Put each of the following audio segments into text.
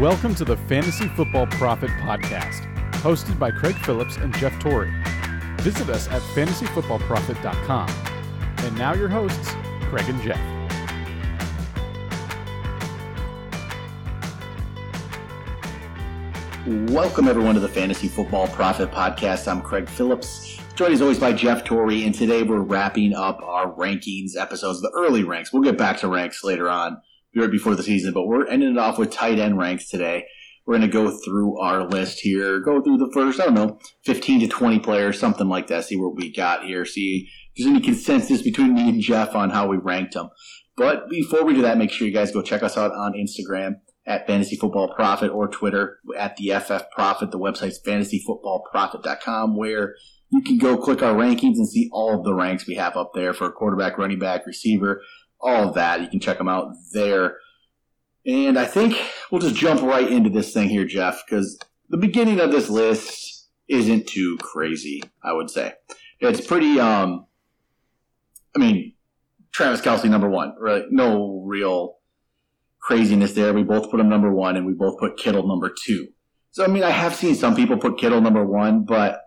Welcome to the Fantasy Football Profit Podcast, hosted by Craig Phillips and Jeff Torrey. Visit us at fantasyfootballprofit.com. And now your hosts, Craig and Jeff. Welcome everyone to the Fantasy Football Profit Podcast. I'm Craig Phillips, joined as always by Jeff Torrey, and today we're wrapping up our rankings episodes, the early ranks. We'll get back to ranks later on, right before the season, but we're ending it off with tight end ranks today. We're going to go through our list here, go through the first, I don't know, 15 to 20 players, something like that, see what we got here, see if there's any consensus between me and Jeff on how we ranked them. But before we do that, make sure you guys go check us out on Instagram at Fantasy Football Profit or Twitter at the FF Profit. The website's fantasyfootballprofit.com where you can go click our rankings and see all of the ranks we have up there for quarterback, running back, receiver, all of that. You can check them out there. And I think we'll just jump right into this thing here, Jeff, because the beginning of this list isn't too crazy, I would say. It's pretty, um, I mean, Travis Kelce, number one, right? No real craziness there. We both put him number one, and we both put Kittle number two. So I mean, I have seen some people put Kittle number one, but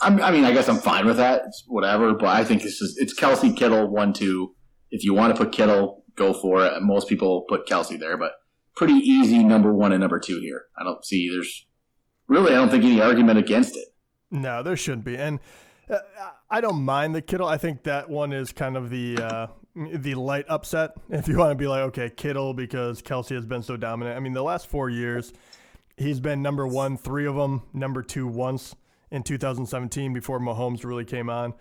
I'm, i mean, I guess I'm fine with that. It's whatever. But I think it's just it's Kelce Kittle, one, two. If you want to put Kittle, go for it. Most people put Kelce there, but pretty easy number one and number two here. I don't see there's really I don't think any argument against it. No, there shouldn't be, and uh, I don't mind the Kittle. I think that one is kind of the uh, the light upset. If you want to be like, okay, Kittle because Kelce has been so dominant. I mean, the last four years, he's been number one, three of them, number two once in 2017 before Mahomes really came on.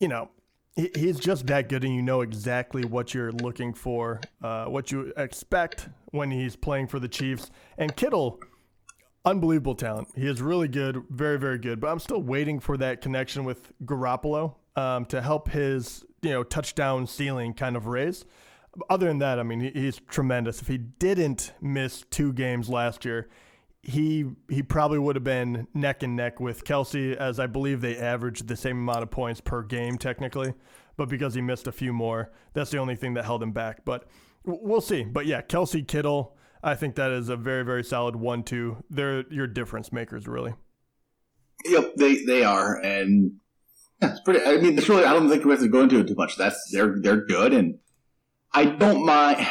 You know, he's just that good, and you know exactly what you're looking for, uh, what you expect when he's playing for the Chiefs. And Kittle, unbelievable talent. He is really good, very, very good. But I'm still waiting for that connection with Garoppolo um, to help his you know touchdown ceiling kind of raise. Other than that, I mean, he's tremendous. If he didn't miss two games last year, he he probably would have been neck and neck with Kelce, as I believe they averaged the same amount of points per game technically. But because he missed a few more, that's the only thing that held him back. But we'll see. But yeah, Kelce Kittle, I think that is a very very solid one-two. They're your difference makers, really. Yep, they they are, and yeah, it's pretty. I mean, it's really. I don't think we have to go into it too much. That's they're they're good, and I don't mind.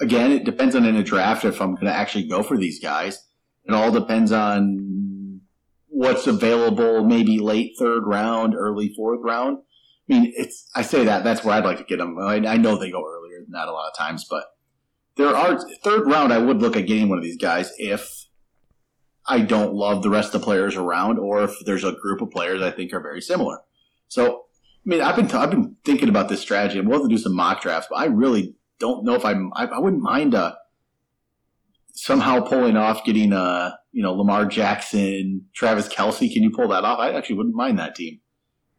Again, it depends on in a draft if I'm going to actually go for these guys. It all depends on what's available. Maybe late third round, early fourth round. I mean, it's. I say that that's where I'd like to get them. I, I know they go earlier than that a lot of times, but there are third round. I would look at getting one of these guys if I don't love the rest of the players around, or if there's a group of players I think are very similar. So, I mean, I've been t- I've been thinking about this strategy. I'm willing to do some mock drafts, but I really don't know if I'm. I, I wouldn't mind uh, somehow pulling off getting uh you know Lamar Jackson, Travis Kelce. Can you pull that off? I actually wouldn't mind that team.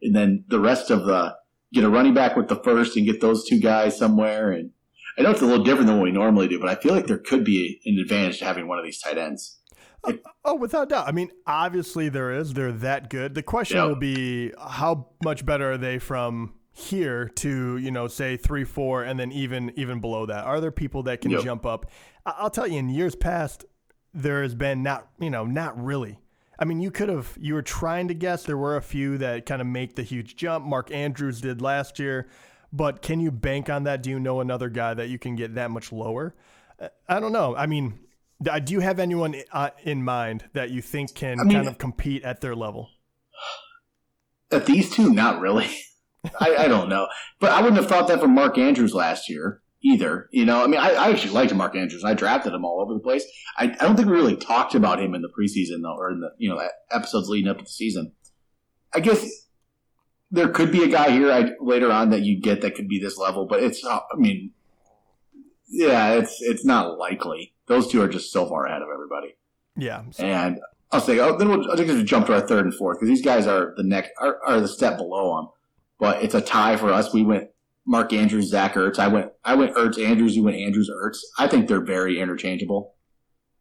And then the rest of the get a running back with the first and get those two guys somewhere. And I know it's a little different than what we normally do, but I feel like there could be an advantage to having one of these tight ends. Oh, oh, without doubt. I mean, obviously there is. They're that good. The question yep. will be how much better are they from here to you know say three, four, and then even even below that. Are there people that can yep. jump up? I'll tell you, in years past, there has been not you know not really. I mean, you could have you were trying to guess. There were a few that kind of make the huge jump. Mark Andrews did last year, but can you bank on that? Do you know another guy that you can get that much lower? I don't know. I mean, uh, do you have anyone uh, in mind that you think can I mean, kind of compete at their level? At these two, not really. I, I, don't know, but I wouldn't have thought that from Mark Andrews last year either. You know, I mean, I, I actually liked Mark Andrews. I drafted him all over the place. I, I, don't think we really talked about him in the preseason though, or in the you know episodes leading up to the season. I guess there could be a guy here I, later on that you get that could be this level, but it's not. I mean, yeah, it's it's not likely those two are just so far ahead of everybody. Yeah. And I'll say, oh, then we'll, I think we'll jump to our third and fourth because these guys are the next are, are the step below them. But it's a tie for us. We went Mark Andrews, Zach Ertz. I went I went Ertz Andrews. You went Andrews Ertz. I think they're very interchangeable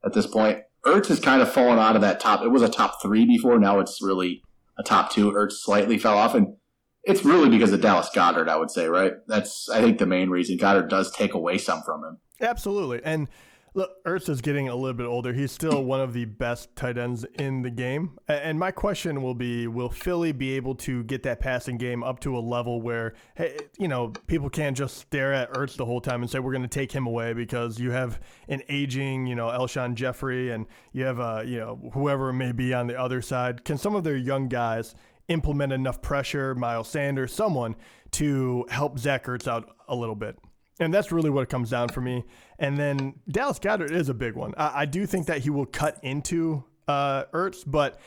at this point. Ertz has kind of fallen out of that top. It was a top three before. Now it's really a top two. Ertz slightly fell off, and it's really because of Dallas Goedert. I would say, right? That's I think the main reason. Goedert does take away some from him. Absolutely, and Look, Ertz is getting a little bit older. He's still one of the best tight ends in the game. And my question will be Will Philly be able to get that passing game up to a level where, hey, you know, people can't just stare at Ertz the whole time and say, we're going to take him away because you have an aging, you know, Alshon Jeffery and you have, uh, you know, whoever may be on the other side? Can some of their young guys implement enough pressure, Miles Sanders, someone, to help Zach Ertz out a little bit? And that's really what it comes down for me. And then Dallas Goedert is a big one. I, I do think that he will cut into uh, Ertz, but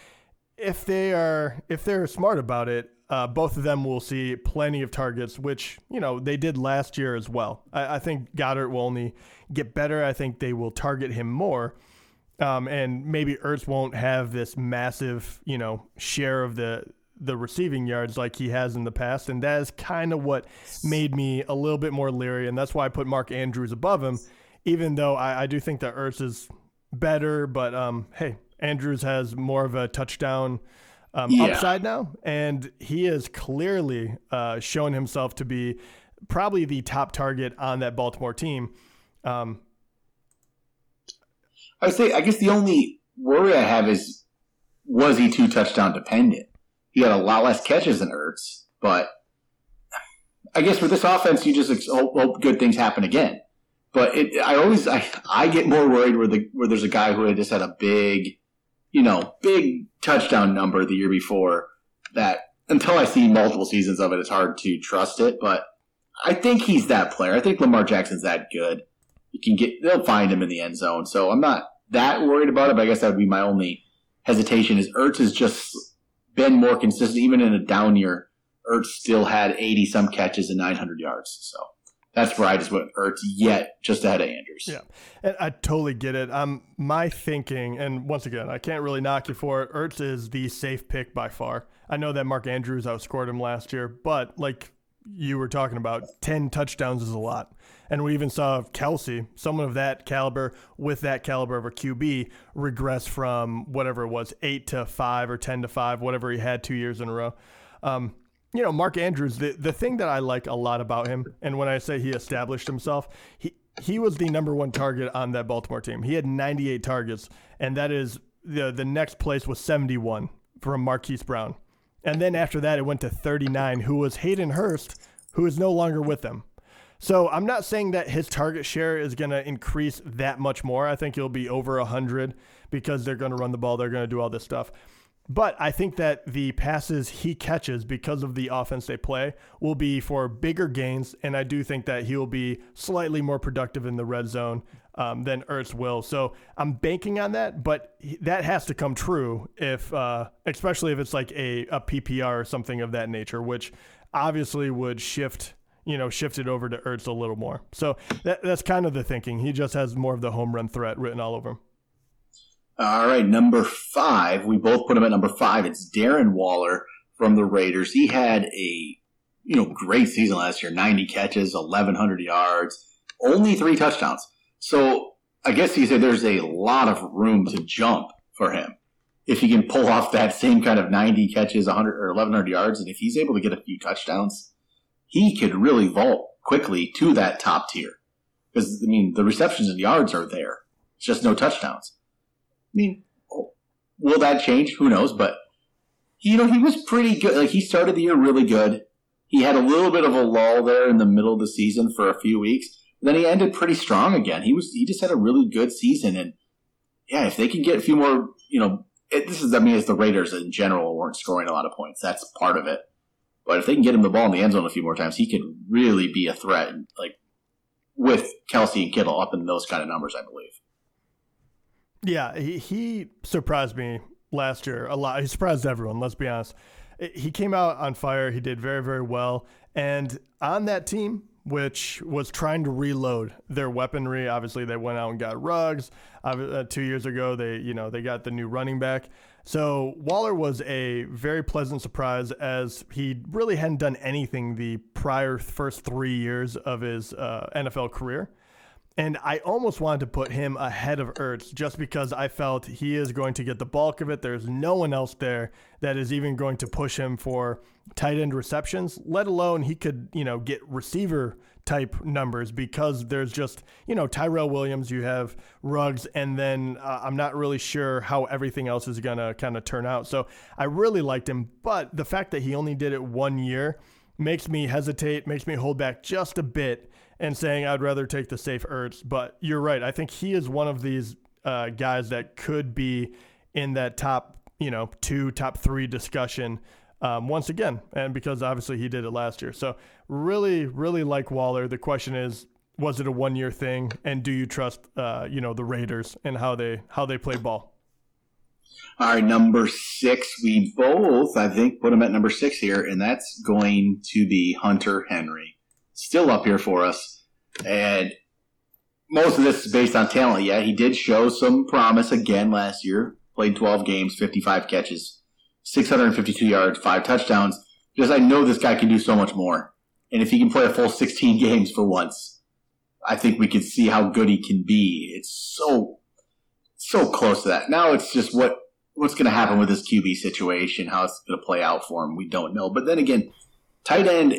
if they are if they're smart about it, uh, both of them will see plenty of targets, which you know they did last year as well. I, I think Goedert will only get better. I think they will target him more, um, and maybe Ertz won't have this massive you know share of the the receiving yards like he has in the past. And that is kind of what made me a little bit more leery. And that's why I put Mark Andrews above him, even though I, I do think that Ertz is better. But um, hey, Andrews has more of a touchdown um, yeah. upside now. And he has clearly uh, shown himself to be probably the top target on that Baltimore team. Um, I would say, I guess the only worry I have is was he too touchdown dependent? He had a lot less catches than Ertz, but I guess with this offense, you just hope, hope good things happen again. But it, I always, I, I get more worried where the where there's a guy who had just had a big, you know, big touchdown number the year before. That until I see multiple seasons of it, it's hard to trust it. But I think he's that player. I think Lamar Jackson's that good. You can get, they'll find him in the end zone. So I'm not that worried about it. But I guess that would be my only hesitation. Is Ertz is just been more consistent. Even in a down year, Ertz still had 80 some catches and 900 yards. So that's where I just went Ertz yet just ahead of Andrews. Yeah, and I totally get it. Um, my thinking, and once again, I can't really knock you for it. Ertz is the safe pick by far. I know that Mark Andrews outscored him last year, but like you were talking about, 10 touchdowns is a lot. And we even saw Kelce, someone of that caliber with that caliber of a QB, regress from whatever it was, eight to five or 10 to five, whatever he had two years in a row. Um, you know, Mark Andrews, the, the thing that I like a lot about him, and when I say he established himself, he, he was the number one target on that Baltimore team. He had 98 targets, and that is the, the next place was 71 from Marquise Brown. And then after that, it went to 39, who was Hayden Hurst, who is no longer with them. So I'm not saying that his target share is going to increase that much more. I think he'll be over 100 because they're going to run the ball, they're going to do all this stuff. But I think that the passes he catches because of the offense they play will be for bigger gains. And I do think that he'll be slightly more productive in the red zone um, than Ertz will. So I'm banking on that, but that has to come true if, uh, especially if it's like a, a PPR or something of that nature, which obviously would shift you know, shifted over to Ertz a little more. So that, that's kind of the thinking. He just has more of the home run threat written all over him. All right, number five. We both put him at number five. It's Darren Waller from the Raiders. He had a you know great season last year. Ninety catches, eleven hundred yards, only three touchdowns. So I guess you say there's a lot of room to jump for him if he can pull off that same kind of 90 catches, 100 or 1100 yards, and if he's able to get a few touchdowns, he could really vault quickly to that top tier. Because, I mean, the receptions and yards are there. It's just no touchdowns. I mean, will that change? Who knows? But, you know, he was pretty good. Like, he started the year really good. He had a little bit of a lull there in the middle of the season for a few weeks. Then he ended pretty strong again. He was, he just had a really good season. And, yeah, if they can get a few more, you know, it, this is, I mean, as the Raiders in general weren't scoring a lot of points. That's part of it. But if they can get him the ball in the end zone a few more times, he could really be a threat, like with Kelce and Kittle up in those kind of numbers, I believe. Yeah, he, he surprised me last year a lot. He surprised everyone. Let's be honest. He came out on fire. He did very, very well. And on that team, which was trying to reload their weaponry. Obviously, they went out and got Ruggs. Uh, two years ago, they you know they got the new running back. So Waller was a very pleasant surprise as he really hadn't done anything the prior first three years of his uh, NFL career. And I almost wanted to put him ahead of Ertz just because I felt he is going to get the bulk of it. There's no one else there that is even going to push him for tight end receptions, let alone he could, you know, get receiver type numbers because there's just, you know, Tyrell Williams, you have Ruggs, and then uh, I'm not really sure how everything else is going to kind of turn out. So I really liked him, but the fact that he only did it one year makes me hesitate, makes me hold back just a bit and saying I'd rather take the safe Ertz. But you're right. I think he is one of these uh, guys that could be in that top, you know, two, top three discussion um, once again, and because obviously he did it last year. So really, really like Waller. The question is, was it a one year thing, and do you trust, uh, you know, the Raiders and how they how they play ball? All right, number six. We both, I think, put him at number six here, and that's going to be Hunter Henry. Still up here for us, and most of this is based on talent. Yeah, he did show some promise again last year. Played 12 games, 55 catches, 652 yards, five touchdowns. Because I know this guy can do so much more. And if he can play a full 16 games for once, I think we can see how good he can be. It's so, so close to that. Now it's just what, what's going to happen with this QB situation, how it's going to play out for him. We don't know. But then again, tight end,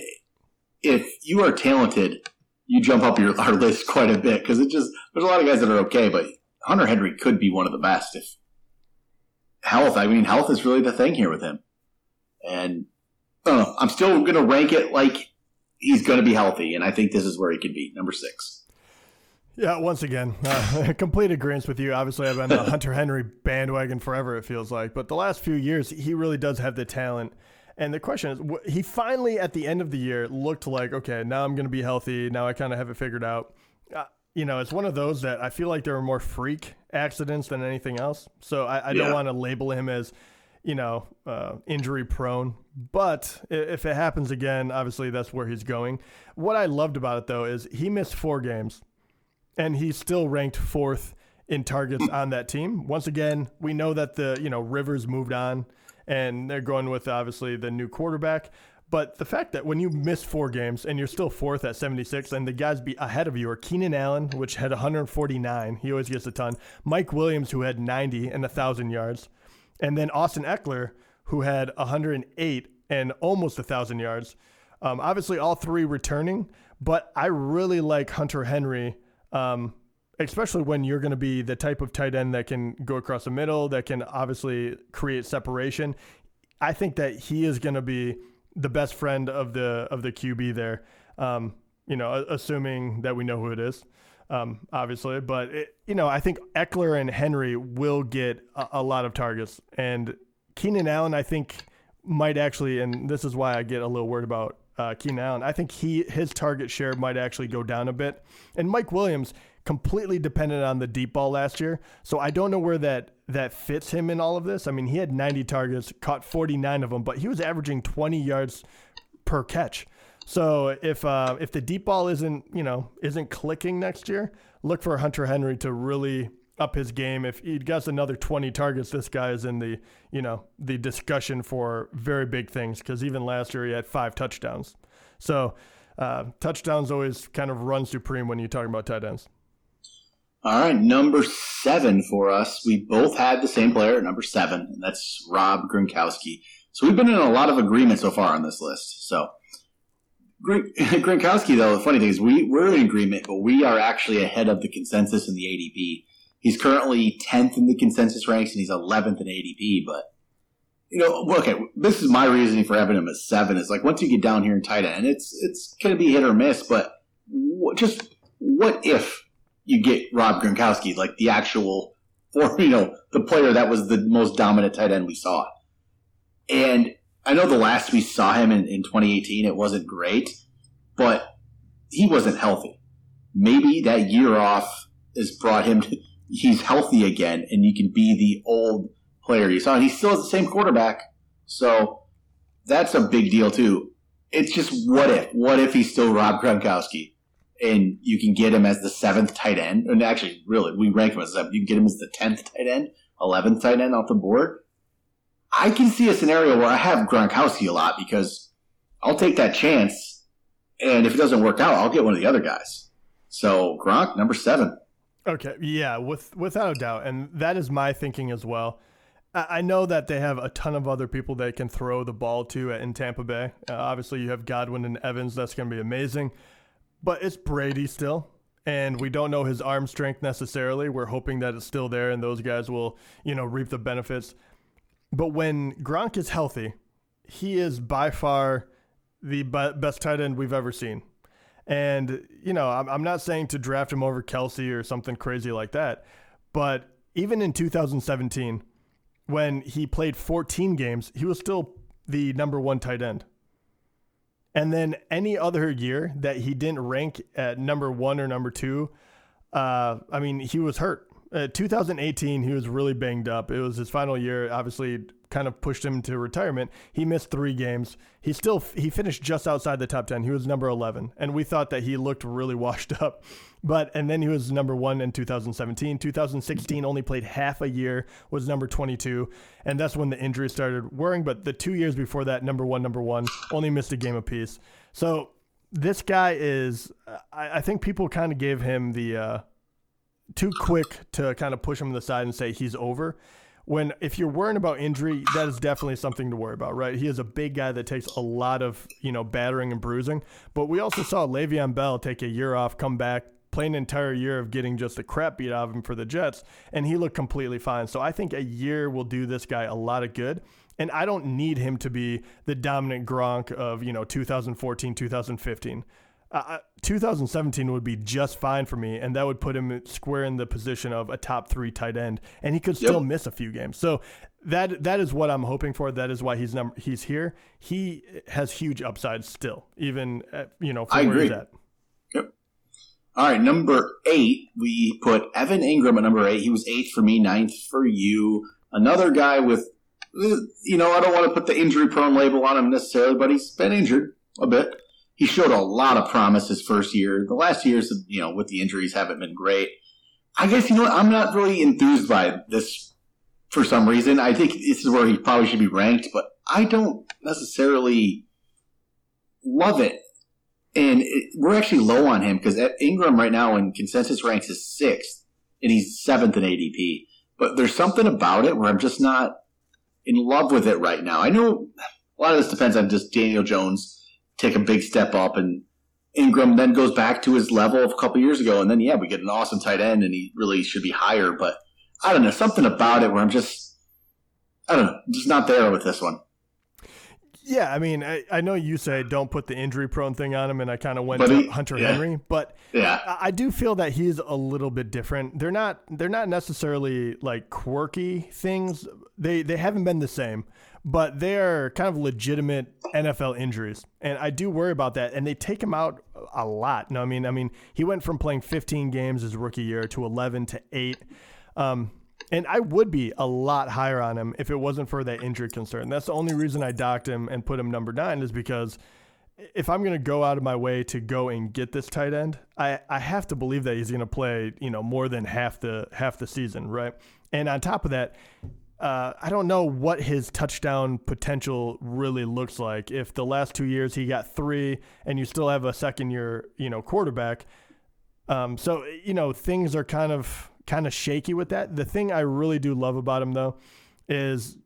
if you are talented, you jump up your our list quite a bit because it just there's a lot of guys that are okay, but Hunter Henry could be one of the best if health. I mean, health is really the thing here with him. And know, I'm still going to rank it like he's going to be healthy, and I think this is where he could be number six. Yeah, once again, uh, complete agreement with you. Obviously, I've been a Hunter Henry bandwagon forever, it feels like. But the last few years, he really does have the talent. And the question is, he finally, at the end of the year, looked like, okay, now I'm going to be healthy. Now I kind of have it figured out. Uh, you know, it's one of those that I feel like there are more freak accidents than anything else. So I, I don't want to label him as, you know, uh, injury prone. But if it happens again, obviously that's where he's going. What I loved about it though is he missed four games, and he's still ranked fourth in targets on that team. Once again, we know that the you know Rivers moved on, and they're going with obviously the new quarterback. But the fact that when you miss four games and you're still fourth at 76, and the guys be ahead of you are Keenan Allen, which had 149, he always gets a ton. Mike Williams, who had 90 and 1,000 yards. And then Austin Ekeler, who had 108 and almost 1,000 yards. Um, obviously, all three returning, but I really like Hunter Henry, um, especially when you're going to be the type of tight end that can go across the middle, that can obviously create separation. I think that he is going to be the best friend of the of the QB there. Um, you know, assuming that we know who it is, um, obviously. But it, you know, I think Ekeler and Henry will get a, a lot of targets, and Keenan Allen, I think, might actually, and this is why I get a little worried about uh, Keenan Allen. I think he his target share might actually go down a bit, and Mike Williams completely dependent on the deep ball last year. So I don't know where that that fits him in all of this. I mean, he had 90 targets, caught 49 of them, but he was averaging 20 yards per catch. So if uh, if the deep ball isn't you know isn't clicking next year, look for Hunter Henry to really up his game. If he gets another 20 targets, this guy is in the you know the discussion for very big things because even last year he had five touchdowns. So uh, touchdowns always kind of run supreme when you're talking about tight ends. All right, number seven for us. We both had the same player at number seven, and that's Rob Gronkowski. So we've been in a lot of agreement so far on this list. So Gronkowski, though, the funny thing is we, we're in agreement, but we are actually ahead of the consensus in the ADP. He's currently 10th in the consensus ranks, and he's 11th in ADP. But, you know, okay, this is my reasoning for having him at seven. Is like once you get down here in tight end, it's, it's going to be hit or miss, but just what if you get Rob Gronkowski, like the actual, for you know, the player that was the most dominant tight end we saw. And I know the last we saw him in, in 2018, it wasn't great, but he wasn't healthy. Maybe that year off has brought him to, he's healthy again and you can be the old player you saw. And he still has the same quarterback. So that's a big deal too. It's just what if? What if he's still Rob Gronkowski? And you can get him as the seventh tight end. And actually, really, we rank him as seventh. You can get him as the tenth tight end, eleventh tight end off the board. I can see a scenario where I have Gronkowski a lot because I'll take that chance, and if it doesn't work out, I'll get one of the other guys. So Gronk, number seven. Okay, yeah, with without a doubt, and that is my thinking as well. I know that they have a ton of other people they can throw the ball to in Tampa Bay. Uh, obviously, you have Godwin and Evans. That's going to be amazing. But it's Brady still, and we don't know his arm strength necessarily. We're hoping that it's still there, and those guys will, you know, reap the benefits. But when Gronk is healthy, he is by far the best tight end we've ever seen. And, you know, I'm, not saying to draft him over Kelce or something crazy like that, but even in 2017, when he played 14 games, he was still the number one tight end. And then any other year that he didn't rank at number one or number two, uh, I mean, he was hurt. Uh, 2018, he was really banged up. It was his final year. Obviously, kind of pushed him to retirement. He missed three games. He still he finished just outside the top ten. He was number eleven, and we thought that he looked really washed up. But and then he was number one in 2017. 2016 only played half a year. Was number 22, and that's when the injury started worrying. But the two years before that, number one, number one, only missed a game apiece. So this guy is. I, I think people kind of gave him the. Uh, too quick to kind of push him to the side and say he's over when if you're worrying about injury, that is definitely something to worry about, right? He is a big guy that takes a lot of you know battering and bruising. But we also saw Le'Veon Bell take a year off, come back, play an entire year of getting just the crap beat out of him for the Jets, and he looked completely fine. So I think a year will do this guy a lot of good. And I don't need him to be the dominant Gronk of you know 2014, 2015 uh, 2017 would be just fine for me, and that would put him square in the position of a top three tight end, and he could still yep. miss a few games. So that that is what I'm hoping for. That is why he's number he's here. He has huge upside still, even at, you know I where agree. he's at. Yep. All right, number eight, we put Evan Engram at number eight. He was eighth for me, ninth for you. Another guy with, you know, I don't want to put the injury prone label on him necessarily, but he's been injured a bit he showed a lot of promise his first year. The last years, you know, with the injuries haven't been great. I guess, you know what? I'm not really enthused by this for some reason. I think this is where he probably should be ranked, but I don't necessarily love it. And it, we're actually low on him because Engram right now in consensus ranks is sixth and he's seventh in ADP. But there's something about it where I'm just not in love with it right now. I know a lot of this depends on just Daniel Jones take a big step up and Engram then goes back to his level of a couple years ago, and then yeah, we get an awesome tight end, and he really should be higher. But I don't know something about it where I'm just I don't know, just not there with this one. Yeah, I mean, I, I know you say don't put the injury prone thing on him, and I kind of went to Hunter yeah. Henry, but yeah, I, I do feel that he's a little bit different. They're not they're not necessarily like quirky things. They they haven't been the same but they're kind of legitimate NFL injuries, and I do worry about that. And they take him out a lot. No, I mean, I mean, he went from playing 15 games his rookie year to 11 to eight. Um, and I would be a lot higher on him if it wasn't for that injury concern. That's the only reason I docked him and put him number nine is because if I'm going to go out of my way to go and get this tight end, I, I have to believe that he's going to play, you know, more than half the half the season, right? And on top of that, uh, I don't know what his touchdown potential really looks like. If the last two years he got three, and you still have a second year, you know, quarterback. Um, so you know things are kind of kind of shaky with that. The thing I really do love about him though is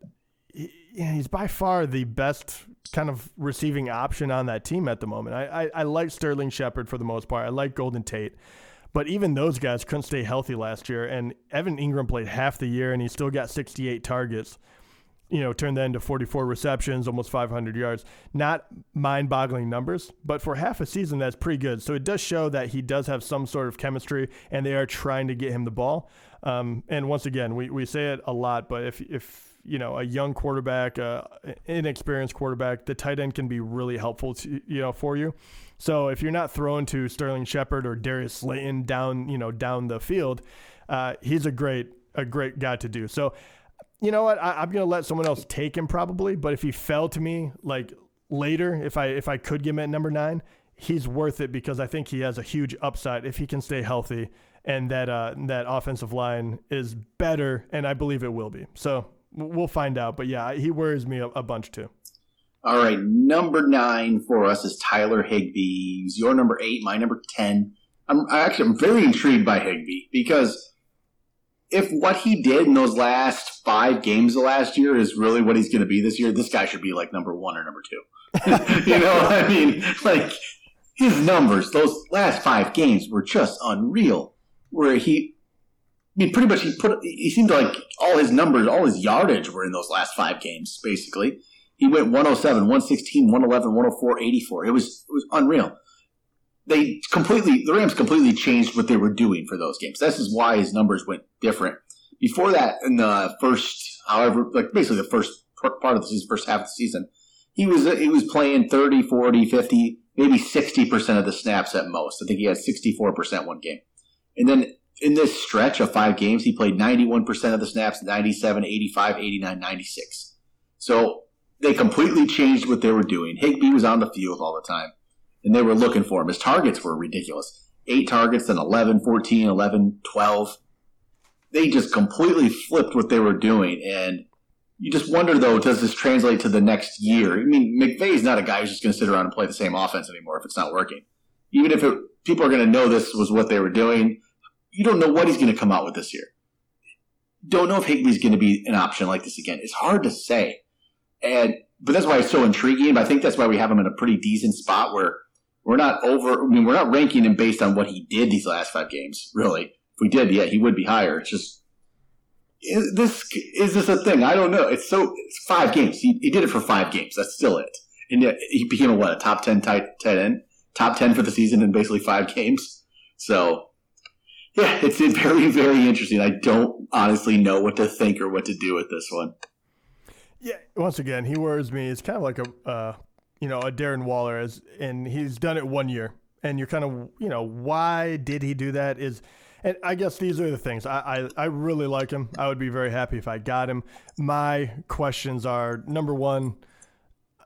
he, he's by far the best kind of receiving option on that team at the moment. I, I, I like Sterling Shepard for the most part. I like Golden Tate. But even those guys couldn't stay healthy last year. And Evan Engram played half the year and he still got 68 targets. You know, turned that into 44 receptions, almost 500 yards. Not mind boggling numbers, but for half a season, that's pretty good. So it does show that he does have some sort of chemistry and they are trying to get him the ball. Um, and once again, we, we say it a lot, but if, if you know a young quarterback, uh, inexperienced quarterback, the tight end can be really helpful to you know for you. So if you're not thrown to Sterling Shepard or Darius Slayton down, you know, down the field, uh, he's a great a great guy to do. So you know what? I, am gonna let someone else take him probably, but if he fell to me like later, if I if I could get him at number nine, he's worth it because I think he has a huge upside if he can stay healthy and that uh, that offensive line is better, and I believe it will be. So we'll find out. But yeah, he worries me a, a bunch too. All right, number nine for us is Tyler Higbee. He's your number eight, my number ten. I'm I actually I'm very intrigued by Higbee because if what he did in those last five games of last year is really what he's going to be this year, this guy should be like number one or number two. you know, I mean, like his numbers, those last five games were just unreal. Where he, I mean, pretty much he put, he seemed like all his numbers, all his yardage were in those last five games, basically. He went 107, 116, 111, 104, 84. It was, it was unreal. They completely, the Rams completely changed what they were doing for those games. This is why his numbers went different. Before that, in the first, however, like basically the first part of the season, first half of the season, he was, he was playing 30, 40, 50, maybe 60% of the snaps at most. I think he had 64% one game. And then in this stretch of five games, he played 91% of the snaps, 97, 85, 89, 96. So they completely changed what they were doing. Higbee was on the field all the time, and they were looking for him. His targets were ridiculous. Eight targets, then 11, 14, 11, 12. They just completely flipped what they were doing, and you just wonder though, does this translate to the next year? I mean, McVay is not a guy who's just going to sit around and play the same offense anymore if it's not working. Even if it, people are going to know this was what they were doing, you don't know what he's going to come out with this year. Don't know if Higbee's going to be an option like this again. It's hard to say, and but that's why it's so intriguing. But I think that's why we have him in a pretty decent spot where we're not over. I mean, we're not ranking him based on what he did these last five games. Really, if we did, yeah, he would be higher. It's just is this is this a thing? I don't know. It's so it's five games. He, he did it for five games. That's still it. And yet he became a what a top ten tight tight end, top ten for the season in basically five games. So yeah, it's very very interesting. I don't honestly know what to think or what to do with this one. Yeah, once again, he worries me. It's kind of like a uh, you know a Darren Waller, as and he's done it one year, and you're kind of you know why did he do that? Is and I guess these are the things. I, I, I really like him. I would be very happy if I got him. My questions are number one,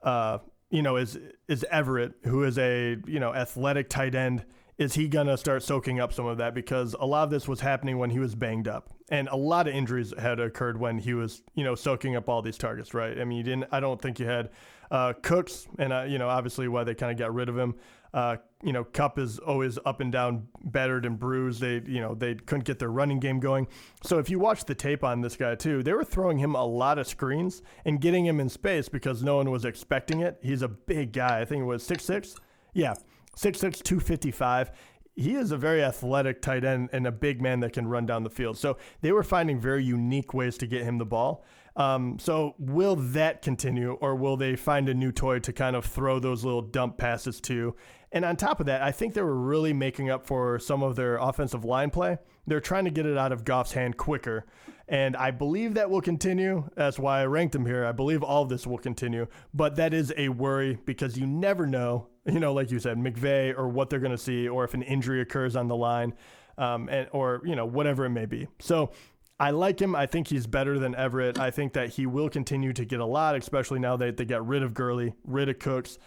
uh, you know, is is Everett, who is a you know athletic tight end, is he gonna start soaking up some of that? Because a lot of this was happening when he was banged up, and a lot of injuries had occurred when he was you know soaking up all these targets. Right? I mean, you didn't. I don't think you had uh, Cooks, and uh, you know obviously why they kind of got rid of him. Uh, you know, Kupp is always up and down, battered and bruised. They, you know, they couldn't get their running game going. So if you watch the tape on this guy too, they were throwing him a lot of screens and getting him in space because no one was expecting it. He's a big guy. I think it was six six. Yeah, six six two fifty five. He is a very athletic tight end and a big man that can run down the field. So they were finding very unique ways to get him the ball. Um, so will that continue, or will they find a new toy to kind of throw those little dump passes to? And on top of that, I think they were really making up for some of their offensive line play. They're trying to get it out of Goff's hand quicker. And I believe that will continue. That's why I ranked him here. I believe all of this will continue. But that is a worry because you never know, you know, like you said, McVay or what they're going to see, or if an injury occurs on the line, um, and, or, you know, whatever it may be. So I like him. I think he's better than Everett. I think that he will continue to get a lot, especially now that they got rid of Gurley, rid of Cooks.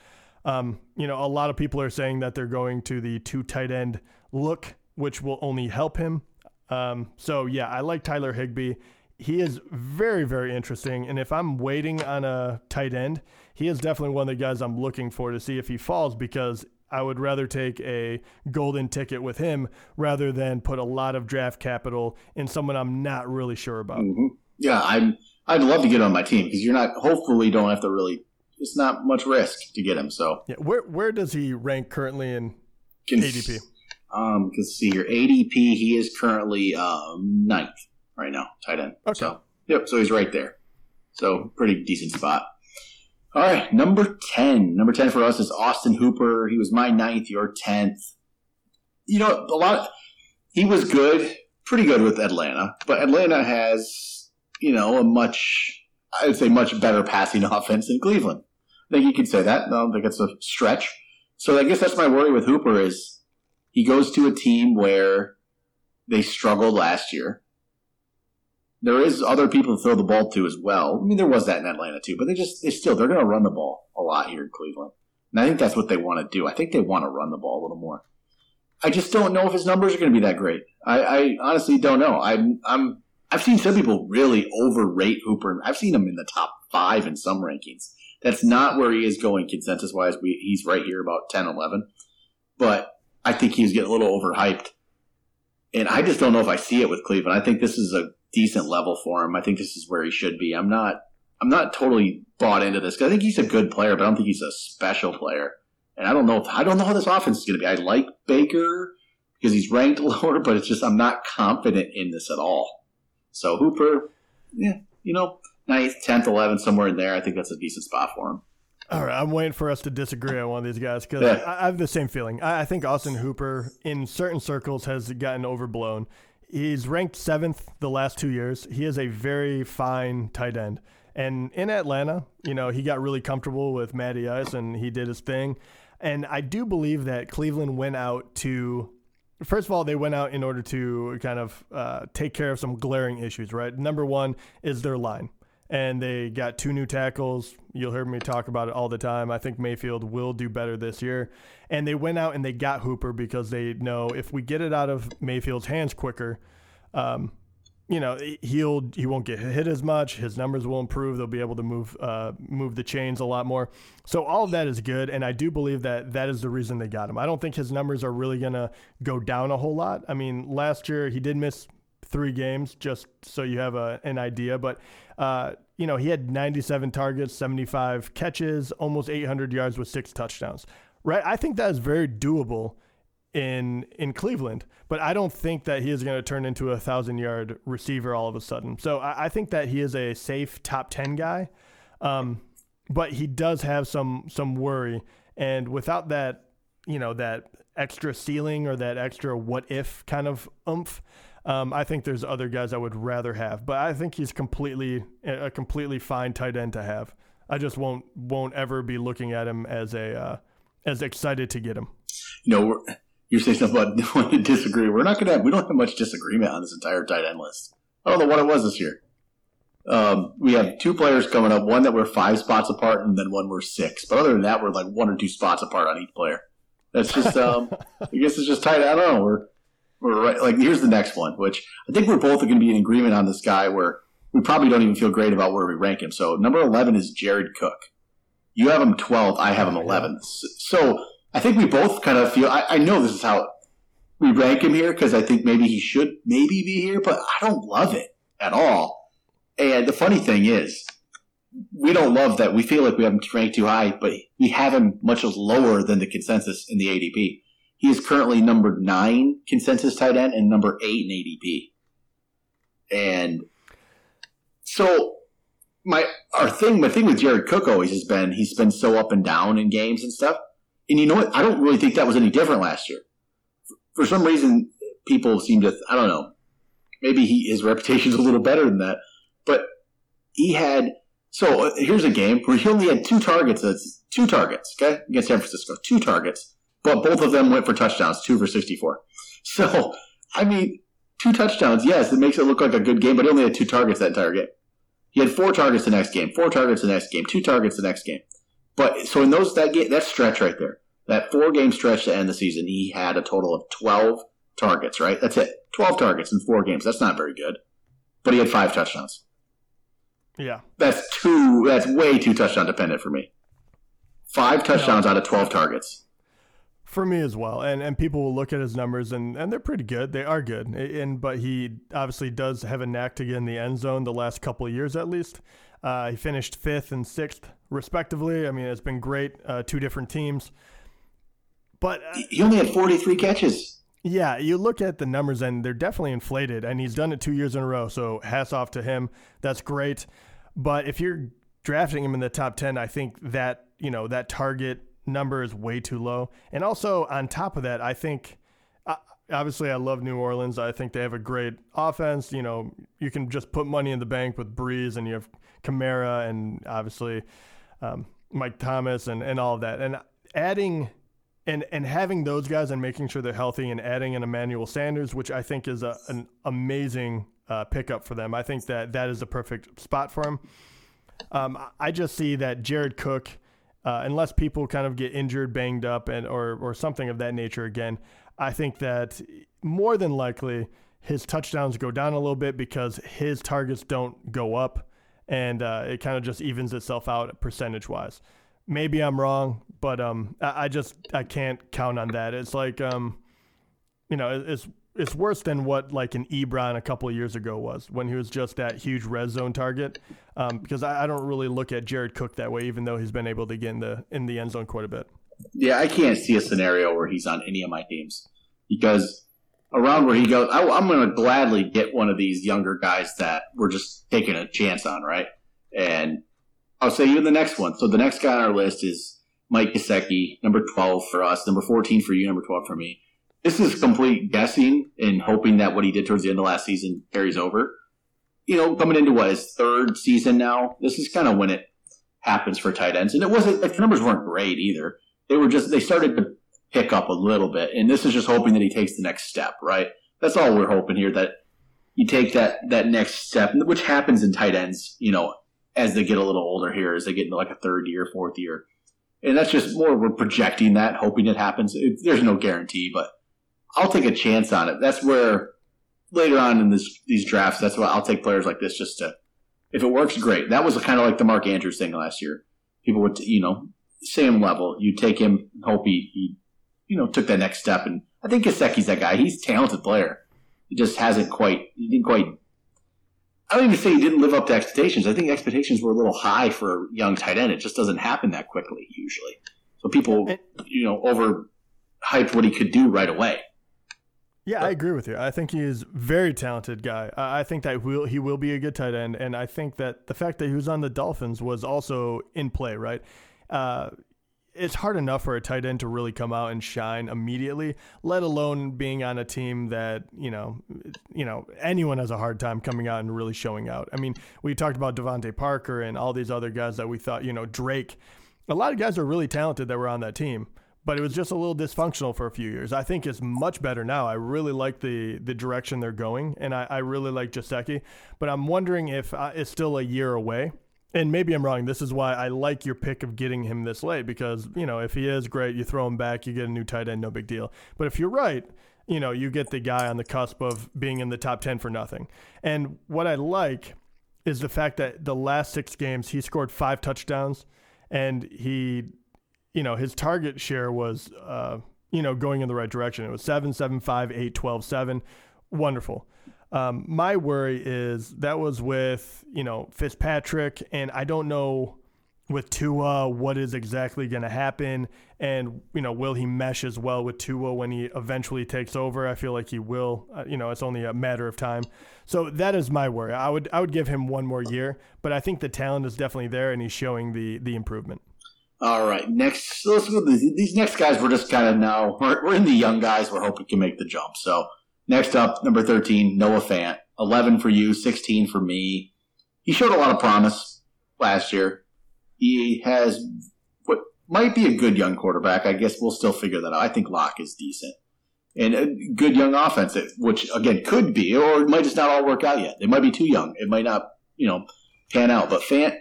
Um, you know, a lot of people are saying that they're going to the two tight end look, which will only help him. Um, so yeah, I like Tyler Higbee. He is very, very interesting. And if I'm waiting on a tight end, he is definitely one of the guys I'm looking for to see if he falls because I would rather take a golden ticket with him rather than put a lot of draft capital in someone I'm not really sure about. Mm-hmm. Yeah, I'm. I'd love to get on my team because you're not. Hopefully, don't have to really it's not much risk to get him. So yeah, where where does he rank currently in can, ADP? Um, because see your ADP. He is currently um, ninth right now, tight end. Okay. So yep, so he's right there. So pretty decent spot. All right, number ten. Number ten for us is Austin Hooper. He was my ninth, your tenth. You know, a lot. Of, he was good, pretty good with Atlanta, but Atlanta has you know a much, I would say, much better passing offense than Cleveland. I think you could say that. I don't think it's a stretch. So I guess that's my worry with Hooper is he goes to a team where they struggled last year. There is other people to throw the ball to as well. I mean, there was that in Atlanta too, but they just they still they're going to run the ball a lot here in Cleveland, and I think that's what they want to do. I think they want to run the ball a little more. I just don't know if his numbers are going to be that great. I, I honestly don't know. I'm I'm I've seen some people really overrate Hooper. I've seen him in the top five in some rankings. That's not where he is going consensus wise. We, he's right here about 10, 11. But I think he's getting a little overhyped. And I just don't know if I see it with Cleveland. I think this is a decent level for him. I think this is where he should be. I'm not I'm not totally bought into this because I think he's a good player, but I don't think he's a special player. And I don't know if I don't know how this offense is going to be. I like Baker because he's ranked lower, but it's just I'm not confident in this at all. So Hooper, yeah, you know, ninth, tenth, eleventh, somewhere in there. I think that's a decent spot for him. All right, I'm waiting for us to disagree on one of these guys because yeah. I, I, have the same feeling. I, I think Austin Hooper, in certain circles, has gotten overblown. He's ranked seventh the last two years. He is a very fine tight end. And in Atlanta, you know, he got really comfortable with Matty Ice and he did his thing. And I do believe that Cleveland went out to, first of all, they went out in order to kind of uh, take care of some glaring issues, right? Number one is their line. And they got two new tackles. You'll hear me talk about it all the time. I think Mayfield will do better this year. And they went out and they got Hooper because they know if we get it out of Mayfield's hands quicker, um, you know he'll he won't get hit as much. His numbers will improve. They'll be able to move uh, move the chains a lot more. So all of that is good, and I do believe that that is the reason they got him. I don't think his numbers are really gonna go down a whole lot. I mean, last year he did miss three games, just so you have a, an idea. But uh, you know he had 97 targets, 75 catches, almost 800 yards with six touchdowns. Right? I think that is very doable in in Cleveland, but I don't think that he is going to turn into a thousand yard receiver all of a sudden. So I, I think that he is a safe top ten guy, um, but he does have some some worry, and without that, you know, that extra ceiling or that extra what if kind of oomph. Um, I think there's other guys I would rather have, but I think he's completely a completely fine tight end to have. I just won't won't ever be looking at him as a uh, as excited to get him. You know, you're saying something about want to disagree. We're not going to have, we don't have much disagreement on this entire tight end list. I don't know what it was this year. Um, we have two players coming up, one that we're five spots apart and then one we're six. But other than that, we're like one or two spots apart on each player. That's just, um, I guess it's just tight. I don't know. We're right. Like, here's the next one, which I think we're both going to be in agreement on this guy where we probably don't even feel great about where we rank him. So number 11 is Jared Cook. You have him 12. I have him 11th. So I think we both kind of feel. I, I know this is how we rank him here because I think maybe he should maybe be here, but I don't love it at all. And the funny thing is, we don't love that. We feel like we have him ranked too high, but we have him much lower than the consensus in the ADP. He is currently number nine consensus tight end and number eight in ADP. And so my our thing, my thing with Jared Cook always has been he's been so up and down in games and stuff. And you know what? I don't really think that was any different last year. For some reason, people seem to, I don't know, maybe he, his reputation's a little better than that. But he had, so here's a game where he only had two targets. Two targets, okay, against San Francisco. Two targets. But both of them went for touchdowns, two for 64. So, I mean, two touchdowns, yes, it makes it look like a good game, but he only had two targets that entire game. He had four targets the next game, four targets the next game, two targets the next game. But so in those that game, that stretch right there, that four game stretch to end the season, he had a total of twelve targets. Right, that's it. Twelve targets in four games. That's not very good. But he had five touchdowns. Yeah, that's too. That's way too touchdown dependent for me. Five touchdowns no. out of twelve targets. For me as well, and and people will look at his numbers and, and they're pretty good. They are good, and but he obviously does have a knack to get in the end zone. The last couple of years, at least, uh, he finished fifth and sixth respectively. I mean, it's been great. Uh, two different teams, but uh, he only had 43 catches. Yeah, you look at the numbers and they're definitely inflated, and he's done it two years in a row. So hats off to him. That's great. But if you're drafting him in the top 10, I think that you know that target number is way too low. And also on top of that, I think obviously I love New Orleans. I think they have a great offense. You know, you can just put money in the bank with Brees, and you have Kamara and obviously um, Mike Thomas and, and all of that. And adding and and having those guys and making sure they're healthy and adding an Emmanuel Sanders, which I think is a, an amazing uh, pickup for them. I think that that is the perfect spot for him. Um, I just see that Jared Cook, uh, unless people kind of get injured, banged up, and or or something of that nature again, I think that more than likely his touchdowns go down a little bit because his targets don't go up, and uh, it kind of just evens itself out percentage wise. maybe I'm wrong, but um, I, I just I can't count on that. It's like um, you know, it's it's worse than what like an Ebron a couple of years ago was when he was just that huge red zone target. Um, because I, I don't really look at Jared Cook that way, even though he's been able to get in the in the end zone quite a bit. Yeah, I can't see a scenario where he's on any of my teams because around where he goes, I, am going to gladly get one of these younger guys that we're just taking a chance on, right? And I'll say even the next one. So the next guy on our list is Mike Gesicki, number 12 for us, number 14 for you, number 12 for me. This is complete guessing and hoping that what he did towards the end of last season carries over. You know, coming into what his third season now, this is kind of when it happens for tight ends. And it wasn't the numbers weren't great either. They were just they started to pick up a little bit. And this is just hoping that he takes the next step, right? That's all we're hoping here that you take that that next step, which happens in tight ends, you know, as they get a little older here, as they get into like a third year, fourth year. And that's just more we're projecting that, hoping it happens. It, there's no guarantee, but I'll take a chance on it. That's where later on in this these drafts, that's why I'll take players like this just to if it works, great. That was kind of like the Mark Andrews thing last year. People would, you know, same level. You take him, hope he, he you know, took that next step. And I think Gesicki's that guy. He's a talented player. He just hasn't quite, he didn't quite, I don't even say he didn't live up to expectations. I think expectations were a little high for a young tight end. It just doesn't happen that quickly usually. So people, you know, over hyped what he could do right away. Yeah, I agree with you. I think he is very talented guy. I think that will he will be a good tight end, and I think that the fact that he was on the Dolphins was also in play, right? Uh, it's hard enough for a tight end to really come out and shine immediately, let alone being on a team that you know, you know, anyone has a hard time coming out and really showing out. I mean, we talked about DeVante Parker and all these other guys that we thought, you know, Drake. A lot of guys are really talented that were on that team, but it was just a little dysfunctional for a few years. I think it's much better now. I really like the the direction they're going, and I, I really like Gesicki. But I'm wondering if uh, it's still a year away and maybe I'm wrong. This is why I like your pick of getting him this late because, you know, if he is great, you throw him back, you get a new tight end, no big deal. But if you're right, you know, you get the guy on the cusp of being in the top 10 for nothing. And what I like is the fact that the last six games, he scored five touchdowns and he, you know, his target share was, uh, you know, going in the right direction. It was 7, 7, 5, 8, 12, 7. Wonderful. Um, my worry is that was with you know Fitzpatrick, and I don't know with Tua what is exactly going to happen, and you know will he mesh as well with Tua when he eventually takes over? I feel like he will. Uh, you know, it's only a matter of time. So that is my worry. I would I would give him one more year, but I think the talent is definitely there, and he's showing the the improvement. All right, next. So let's go. These next guys, we're just kind of now we're, we're in the young guys. We're hoping can make the jump. So Next up, number 13, Noah Fant. 11 for you, 16 for me. He showed a lot of promise last year. He has what might be a good young quarterback. I guess we'll still figure that out. I think Lock is decent. And a good young offense, which again could be, or it might just not all work out yet. They might be too young. It might not, you know, pan out. But Fant,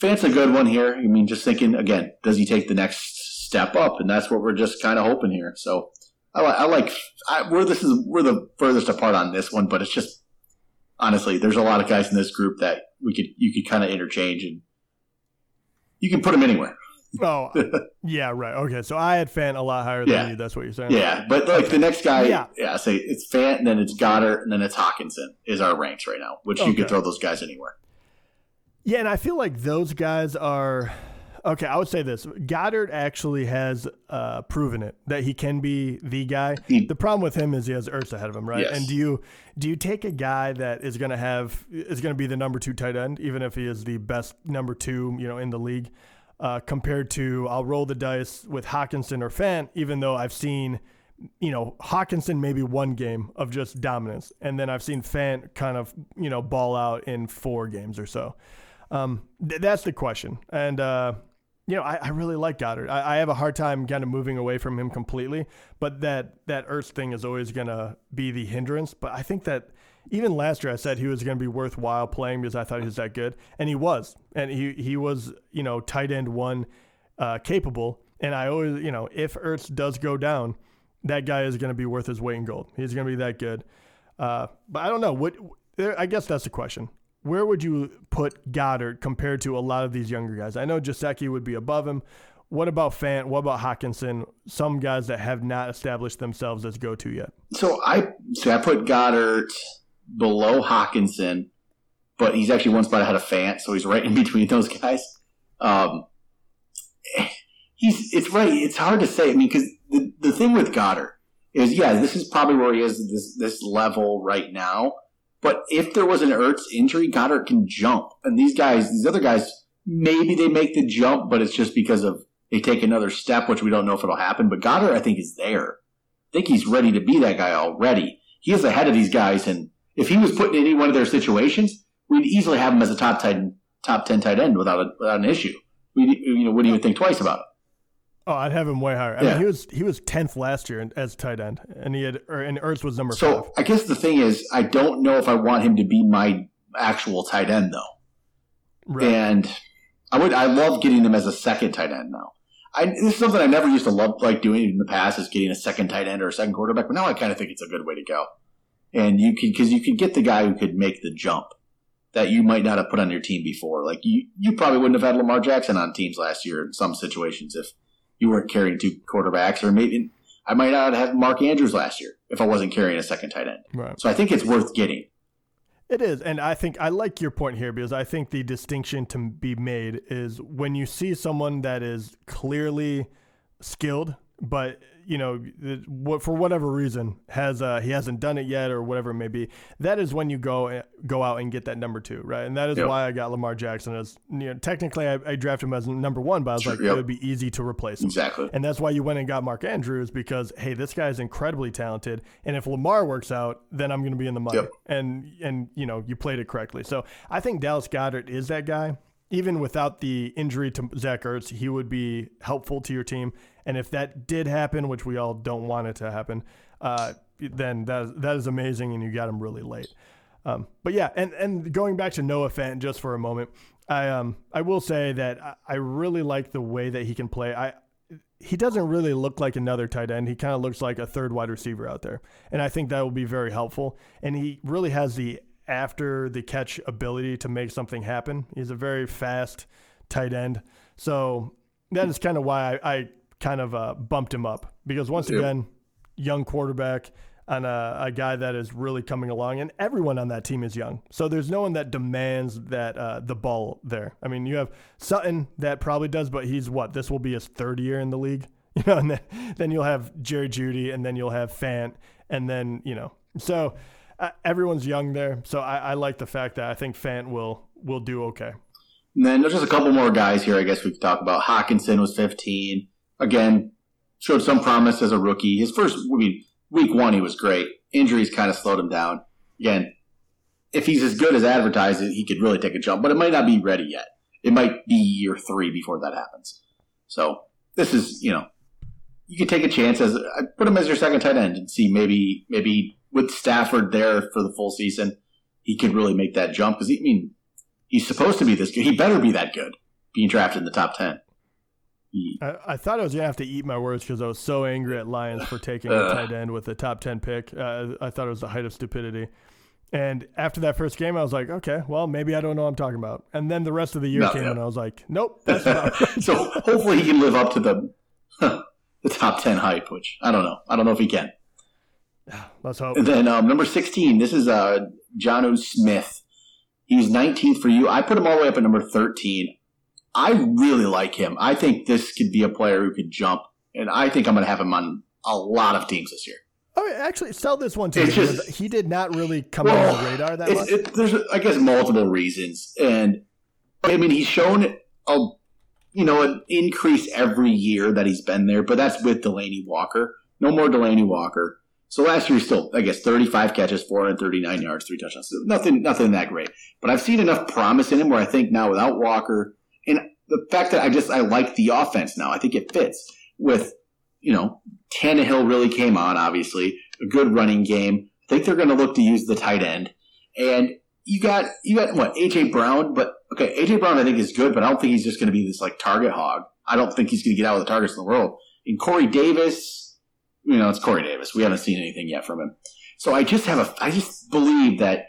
Fant's a good one here. I mean, just thinking again, does he take the next step up? And that's what we're just kind of hoping here. So I, I like I, we're this is we're the furthest apart on this one, but it's just honestly, there's a lot of guys in this group that we could you could kind of interchange and you can put them anywhere. Oh, yeah, right. Okay, so I had Fant a lot higher than yeah. you. That's what you're saying. Yeah, but like okay. the next guy, yeah, yeah, say it's Fant, and then it's Goedert, and then it's Hockenson is our ranks right now, which okay. you could throw those guys anywhere. Yeah, and I feel like those guys are Okay, I would say this: Goedert actually has uh, proven it that he can be the guy. He, the problem with him is he has Ertz ahead of him, right? Yes. And do you do you take a guy that is going to have is going to be the number two tight end, even if he is the best number two, you know, in the league, uh, compared to I'll roll the dice with Hockenson or Fant, even though I've seen. You know, Hockenson maybe one game of just dominance, and then I've seen Fant kind of you know ball out in four games or so. Um, th- that's the question, and uh, you know, I, I really like Goedert. I, I, have a hard time kind of moving away from him completely, but that that Ertz thing is always going to be the hindrance. But I think that even last year I said he was going to be worthwhile playing because I thought he was that good, and he was, and he he was you know tight end one uh, capable. And I always you know if Ertz does go down, that guy is going to be worth his weight in gold. He's going to be that good. Uh, but I don't know what. I guess that's the question. Where would you put Goedert compared to a lot of these younger guys? I know Gesicki would be above him. What about Fant? What about Hockenson? Some guys that have not established themselves as go to yet. So I so I put Goedert below Hockenson, but he's actually one spot ahead of Fant, so he's right in between those guys. Um, he's it's right. It's hard to say. I mean, because the, the thing with Goedert is, yeah, this is probably where he is this this level right now. But if there was an Ertz injury, Goedert can jump, and these guys, these other guys, maybe they make the jump, but it's just because of they take another step, which we don't know if it'll happen. But Goedert, I think, is there. I think he's ready to be that guy already. He is ahead of these guys, and if he was put in any one of their situations, we'd easily have him as a top ten, top ten tight end without, a, without an issue. We, you know, wouldn't even think twice about it. Oh, I'd have him way higher. I yeah. mean, he was he was tenth last year as tight end, and he had or, and Ertz was number so, five. I guess the thing is, I don't know if I want him to be my actual tight end though. Right. And I would I love getting him as a second tight end now. I, this is something I never used to love like doing in the past is getting a second tight end or a second quarterback, but now I kind of think it's a good way to go. And you could because you could get the guy who could make the jump that you might not have put on your team before. Like you, you probably wouldn't have had Lamar Jackson on teams last year in some situations if you weren't carrying two quarterbacks, or maybe I might not have Mark Andrews last year if I wasn't carrying a second tight end. Right. So I think it's worth getting. It is, and I think I like your point here because I think the distinction to be made is when you see someone that is clearly skilled, but you know, for whatever reason, has uh, he hasn't done it yet or whatever it may be. That is when you go eh, go out and get that number two, right? And that is yep. why I got Lamar Jackson as you know, technically I, I drafted him as number one, but I was like yep. it would be easy to replace him. Exactly. And that's why you went and got Mark Andrews because hey, this guy is incredibly talented, and if Lamar works out, then I'm going to be in the money. Yep. And and you know you played it correctly. So I think Dallas Goedert is that guy even without the injury to Zach Ertz, he would be helpful to your team. And if that did happen, which we all don't want it to happen, uh, then that that is amazing, and you got him really late. Um, but yeah, and and going back to Noah Fant just for a moment, I um I will say that I really like the way that he can play. I he doesn't really look like another tight end. He kind of looks like a third wide receiver out there, and I think that will be very helpful. And he really has the after the catch ability to make something happen. He's a very fast tight end, so that is kind of why I, I kind of uh, bumped him up because once yep. again, young quarterback and a, a, guy that is really coming along, and everyone on that team is young. So there's no one that demands that uh, the ball there. I mean, you have Sutton that probably does, but he's what? This will be his third year in the league, you know. And then, then you'll have Jerry Jeudy, and then you'll have Fant, and then you know. So uh, everyone's young there. So I, I like the fact that I think Fant will will do okay. And then there's just a couple more guys here. I guess we could talk about. Hockenson was 15 again, showed some promise as a rookie. His first, I mean, week one, he was great. Injuries kind of slowed him down. Again, if he's as good as advertised, he could really take a jump, but it might not be ready yet. It might be year three before that happens. So this is, you know, you could take a chance as put him as your second tight end and see maybe maybe with Stafford there for the full season, he could really make that jump because I mean he's supposed to be this good. He better be that good being drafted in the top ten. I, I, thought I was gonna have to eat my words because I was so angry at Lions for taking a tight end with a top ten pick. Uh, I thought it was the height of stupidity. And after that first game, I was like, okay, well, maybe I don't know what I'm talking about. And then the rest of the year no, came, yeah. and I was like, nope, that's not so hopefully he can live up to the the top ten hype, which I don't know. I don't know if he can. Let's hope. And then um, number 16, this is uh, Jonnu Smith. He's 19th for you. I put him all the way up at number 13. I really like him. I think this could be a player who could jump, and I think I'm going to have him on a lot of teams this year. Oh, actually, sell this one too. Just, he did not really come well, on the radar that much. It, there's, I guess, multiple reasons, and I mean, he's shown a, you know, an increase every year that he's been there, but that's with Delanie Walker. No more Delanie Walker. So last year, he still, I guess, 35 catches, 439 yards, three touchdowns. So nothing, nothing that great. But I've seen enough promise in him where I think now without Walker, and the fact that I just I like the offense now. I think it fits with you know Tannehill really came on. Obviously, a good running game. I think they're going to look to use the tight end, and you got you got what AJ Brown, but okay, AJ Brown I think is good, but I don't think he's just going to be this like target hog. I don't think he's going to get out of the targets in the world. And Corey Davis, you know, it's Corey Davis. We haven't seen anything yet from him, so I just have a I just believe that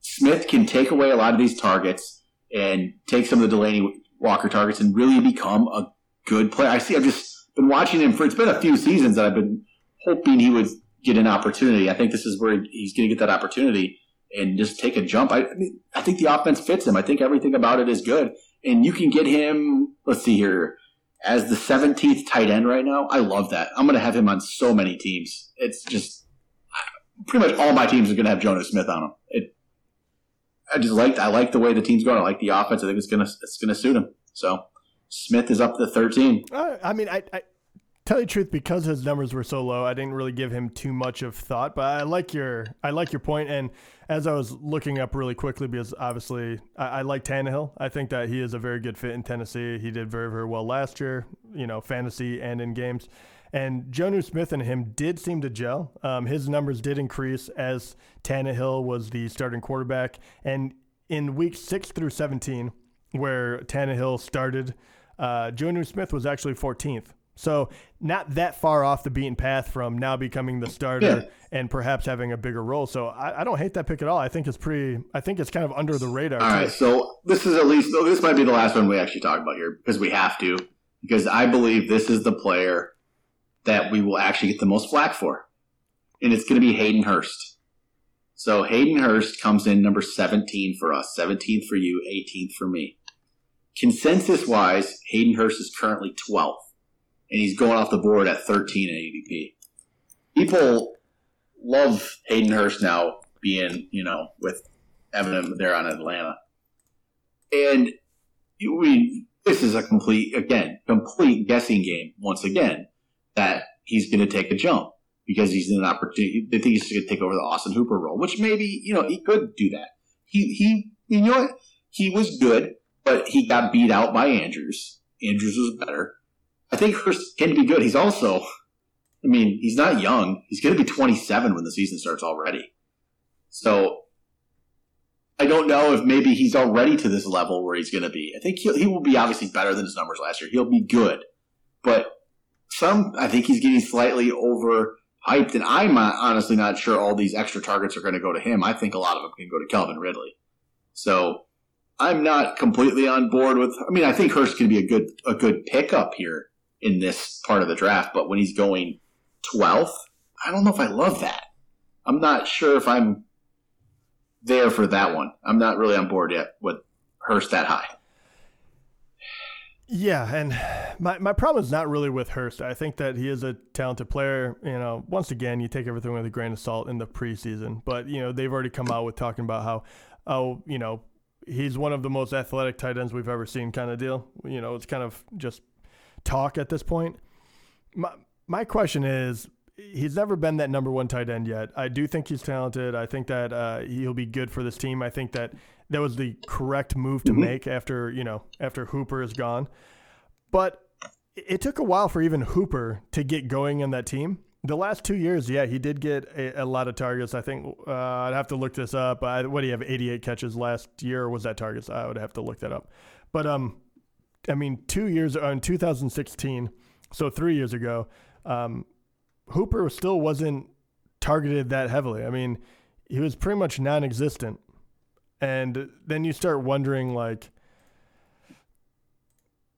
Smith can take away a lot of these targets and take some of the Delanie Walker targets and really become a good player. I see. I've just been watching him for. It's been a few seasons that I've been hoping he would get an opportunity. I think this is where he's going to get that opportunity and just take a jump. I, I, mean, I think the offense fits him. I think everything about it is good, and you can get him. Let's see here, as the 17th tight end right now. I love that. I'm going to have him on so many teams. It's just pretty much all my teams are going to have Jonnu Smith on them. It, I just like I like the way the team's going. I like the offense. I think it's gonna it's gonna suit him. So Smith is up to 13. Uh, I mean, I, I tell you the truth, because his numbers were so low, I didn't really give him too much of thought. But I like your I like your point. And as I was looking up really quickly, because obviously I, I like Tannehill. I think that he is a very good fit in Tennessee. He did very very well last year, you know, fantasy and in games. And Jonnu Smith and him did seem to gel. Um, his numbers did increase as Tannehill was the starting quarterback. And in week six through 17, where Tannehill started, uh, Jonnu Smith was actually 14th. So not that far off the beaten path from now becoming the starter yeah. and perhaps having a bigger role. So I, I, don't hate that pick at all. I think it's pretty. I think it's kind of under the radar. All too. right. So this is at least this might be the last one we actually talk about here because we have to because I believe this is the player that we will actually get the most flack for, and it's going to be Hayden Hurst. So Hayden Hurst comes in number 17 for us, 17th for you, 18th for me. Consensus wise, Hayden Hurst is currently 12th, and he's going off the board at 13 in ADP. People love Hayden Hurst now being, you know, with Eminem there on Atlanta. And we, this is a complete, again, complete guessing game once again that he's going to take a jump because he's in an opportunity. They think he's going to take over the Austin Hooper role, which maybe, you know, he could do that. He, he, you know what? He was good but he got beat out by Andrews. Andrews was better. I think Hurst can be good. He's also, I mean, he's not young. He's going to be 27 when the season starts already. So I don't know if maybe he's already to this level where he's going to be. I think he he will be obviously better than his numbers last year. He'll be good, but some I think he's getting slightly overhyped, and I'm honestly not sure all these extra targets are going to go to him. I think a lot of them can go to Calvin Ridley. So I'm not completely on board with. I mean, I think Hurst can be a good a good pickup here in this part of the draft, but when he's going 12th, I don't know if I love that. I'm not sure if I'm there for that one. I'm not really on board yet with Hurst that high. Yeah, and my, my problem is not really with Hurst. I think that he is a talented player. You know, once again, you take everything with a grain of salt in the preseason, but you know they've already come out with talking about how, oh, you know, he's one of the most athletic tight ends we've ever seen, kind of deal. You know, it's kind of just talk at this point. My my question is, he's never been that number one tight end yet. I do think he's talented. I think that uh, he'll be good for this team. I think that that was the correct move to mm-hmm. make after you know after Hooper is gone. But it took a while for even Hooper to get going in that team. The last two years, yeah, he did get a, a lot of targets. I think uh, I'd have to look this up. I, what do you have? 88 catches last year, or was that targets? I would have to look that up. But um, I mean, two years uh, in 2016, so three years ago, um, Hooper still wasn't targeted that heavily. I mean, he was pretty much non-existent, and then you start wondering like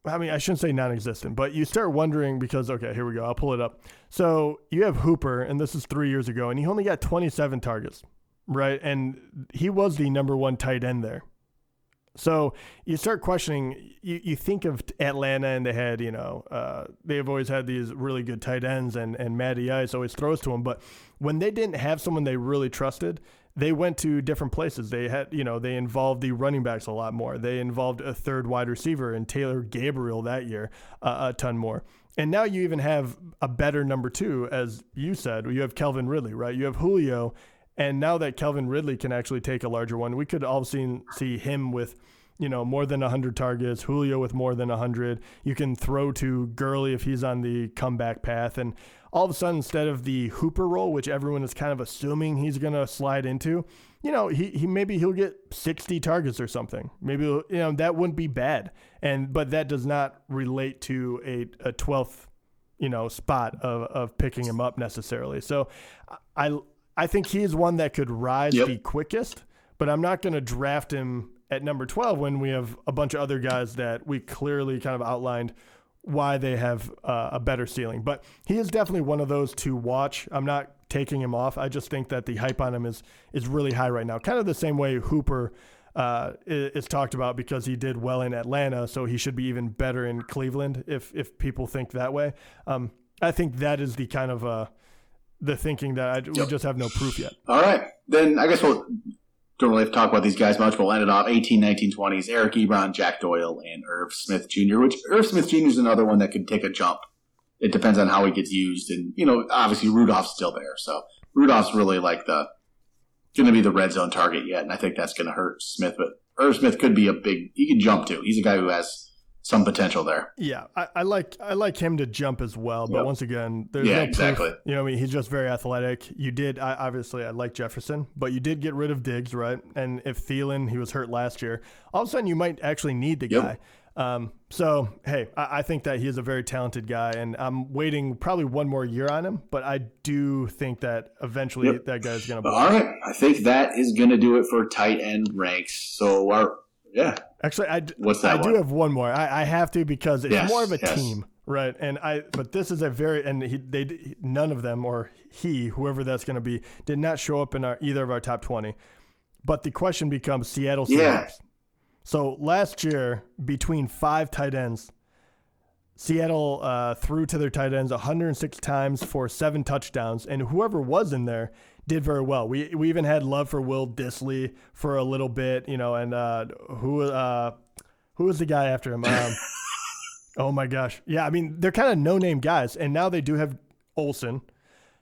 I mean, I shouldn't say non-existent, but you start wondering because okay, here we go. I'll pull it up. So you have Hooper, and this is three years ago, and he only got 27 targets, right? And he was the number one tight end there. So you start questioning. You, you think of Atlanta, and they had you know uh, they've always had these really good tight ends, and and Matty Ice always throws to them. But when they didn't have someone they really trusted, they went to different places. They had, you know, they involved the running backs a lot more. They involved a third wide receiver and Taylor Gabriel that year uh, a ton more. And now you even have a better number two, as you said. You have Calvin Ridley, right? You have Julio, and now that Calvin Ridley can actually take a larger one, we could all see see him with you know, more than 100 targets, Julio with more than 100. You can throw to Gurley if he's on the comeback path. And all of a sudden, instead of the Hooper role, which everyone is kind of assuming he's going to slide into, you know, he, he maybe he'll get 60 targets or something. Maybe, you know, that wouldn't be bad. And, but that does not relate to a, a 12th, you know, spot of, of picking him up necessarily. So I, I think he's one that could rise yep. the quickest but I'm not going to draft him at number 12 when we have a bunch of other guys that we clearly kind of outlined why they have uh, a better ceiling. But he is definitely one of those to watch. I'm not taking him off. I just think that the hype on him is is really high right now. Kind of the same way Hooper uh, is, talked about because he did well in Atlanta, so he should be even better in Cleveland if if people think that way. Um, I think that is the kind of uh, the thinking that I, we just have no proof yet. All right, then I guess we'll don't really have to talk about these guys much, but we'll end it off 18, 19, 20s. Eric Ebron, Jack Doyle, and Irv Smith Jr., which Irv Smith Jr. is another one that could take a jump. It depends on how he gets used. And, you know, obviously Rudolph's still there. So Rudolph's really like the, going to be the red zone target yet. And I think that's going to hurt Smith. But Irv Smith could be a big, he could jump too. He's a guy who has some potential there. Yeah, I, I, like I like him to jump as well, but yep. once again, there's yeah, no exactly. You know, I mean, he's just very athletic. You did I, obviously I like Jefferson, but you did get rid of Diggs, right? And if Thielen, he was hurt last year, all of a sudden you might actually need the yep. guy. Um, so hey, I, I, think that he is a very talented guy, and I'm waiting probably one more year on him. But I do think that eventually yep. that guy's going to. All right, I think that is going to do it for tight end ranks. So our yeah. Actually, I, What's that I one? do have one more. I, I have to because it's yes, more of a yes. team, right? And I, but this is a very and he, they none of them or he, whoever that's going to be, did not show up in our, either of our top twenty. But the question becomes Seattle Seahawks. Yeah. So last year, between five tight ends, Seattle uh, threw to their tight ends 106 times for seven touchdowns, and whoever was in there did very well. We we even had love for Will Dissly for a little bit, you know, and uh, who uh, who was the guy after him? Um, oh my gosh, yeah. I mean, they're kind of no name guys, and now they do have Olsen.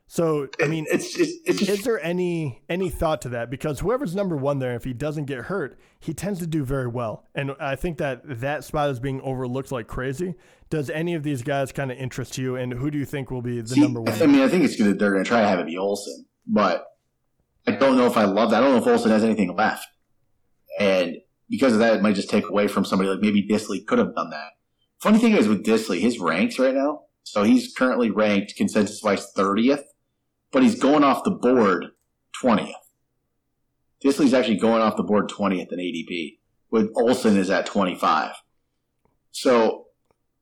So I mean, it's, it's, is there any any thought to that? Because whoever's number one there, if he doesn't get hurt, he tends to do very well, and I think that that spot is being overlooked like crazy. Does any of these guys kind of interest you, and who do you think will be the See, number one? I mean, I think it's gonna they're gonna try to have it be Olsen but I don't know if I love that. I don't know if Olsen has anything left. And because of that, it might just take away from somebody like maybe Dissly could have done that. Funny thing is with Dissly, his ranks right now, so he's currently ranked consensus wise 30th, but he's going off the board 20th. Dissly's actually going off the board 20th in ADP, with Olsen is at 25. So,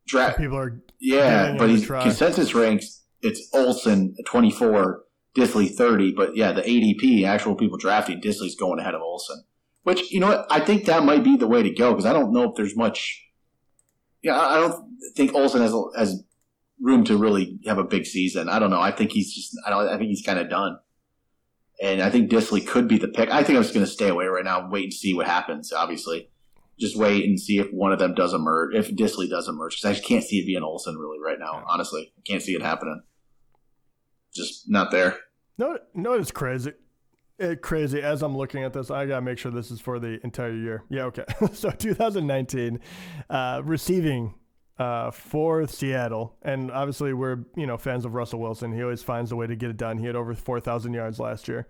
draft people are yeah, but he's consensus ranks. It's Olsen 24, Dissly 30, but yeah, the ADP, actual people drafting, Dissly's going ahead of Olsen. Which, you know what, I think that might be the way to go because I don't know if there's much. Yeah, I don't think Olsen has, has room to really have a big season. I don't know. I think he's just, I don't, I think he's kind of done. And I think Dissly could be the pick. I think I'm just going to stay away right now and wait and see what happens, obviously. Just wait and see if one of them does emerge, if Dissly does emerge, because I just can't see it being Olsen really right now, honestly. I can't see it happening just not there. No, no, it's crazy. It, crazy. As I'm looking at this, I gotta make sure this is for the entire year. Yeah, okay. so 2019, uh, receiving uh, for Seattle, and obviously we're you know fans of Russell Wilson. He always finds a way to get it done. He had over 4,000 yards last year.